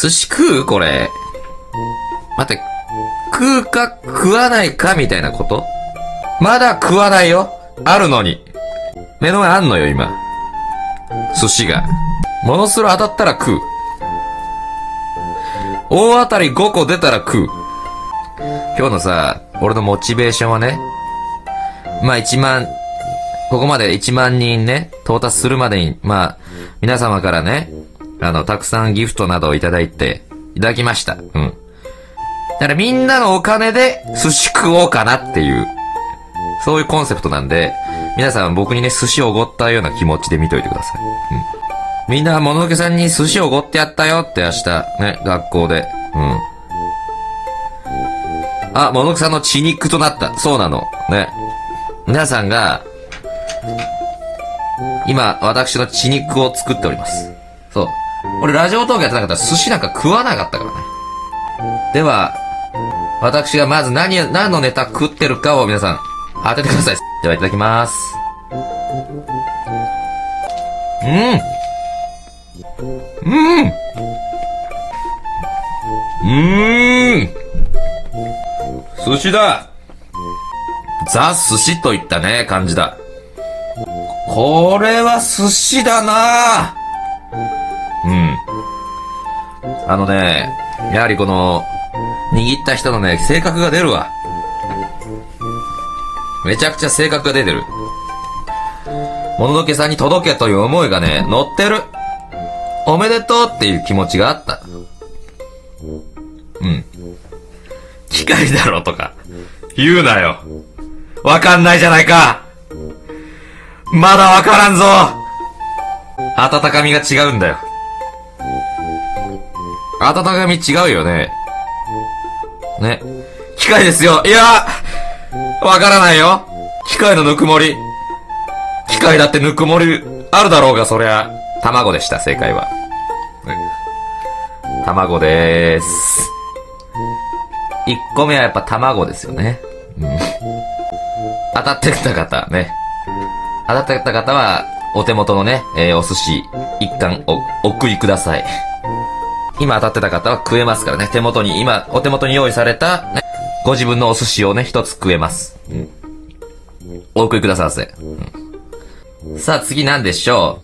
寿司食うこれ。待って、食うか食わないかみたいなこと？まだ食わないよ。あるのに。目の前あんのよ、今。寿司が。ものすごい当たったら食う。大当たり5個出たら食う。今日のさ、俺のモチベーションはね、まあ1万、ここまで1万人ね、到達するまでに、まあ、皆様からね、あの、たくさんギフトなどをいただいて、いただきました。うん。だからみんなのお金で寿司食おうかなっていう、そういうコンセプトなんで、皆さん僕にね、寿司おごったような気持ちで見といてください。うん。みんな、もののけさんに寿司おごってやったよって明日、ね、学校で。うん。あ、もののけさんの血肉となった。そうなの。ね。皆さんが、今、私の血肉を作っております。そう。俺、ラジオトークやってなかったら寿司なんか食わなかったからね。では、私がまず何、何のネタ食ってるかを皆さん、当ててください。では、いただきます。うんうんうーん寿司だザ寿司といったね、感じだ。これは寿司だなぁうん。あのね、やはりこの、握った人のね、性格が出るわ。めちゃくちゃ性格が出てる。もののけさんに届けという思いがね、乗ってる。おめでとうっていう気持ちがあった。うん。機械だろとか、言うなよ。わかんないじゃないか。まだわからんぞ。温かみが違うんだよ。温かみ違うよね。ね。機械ですよ。いや、わからないよ。機械のぬくもり。機械だってぬくもりあるだろうが、そりゃ。卵でした、正解は。卵でーす。1個目はやっぱ卵ですよね。当たってた方、ね。当たってた方は、お手元のね、えーお寿司、一貫お、お送りください。今当たってた方は食えますからね。手元に、今、お手元に用意された、ね、ご自分のお寿司をね、一つ食えます。うん。お送りくださいませ。うんさあ次何でしょ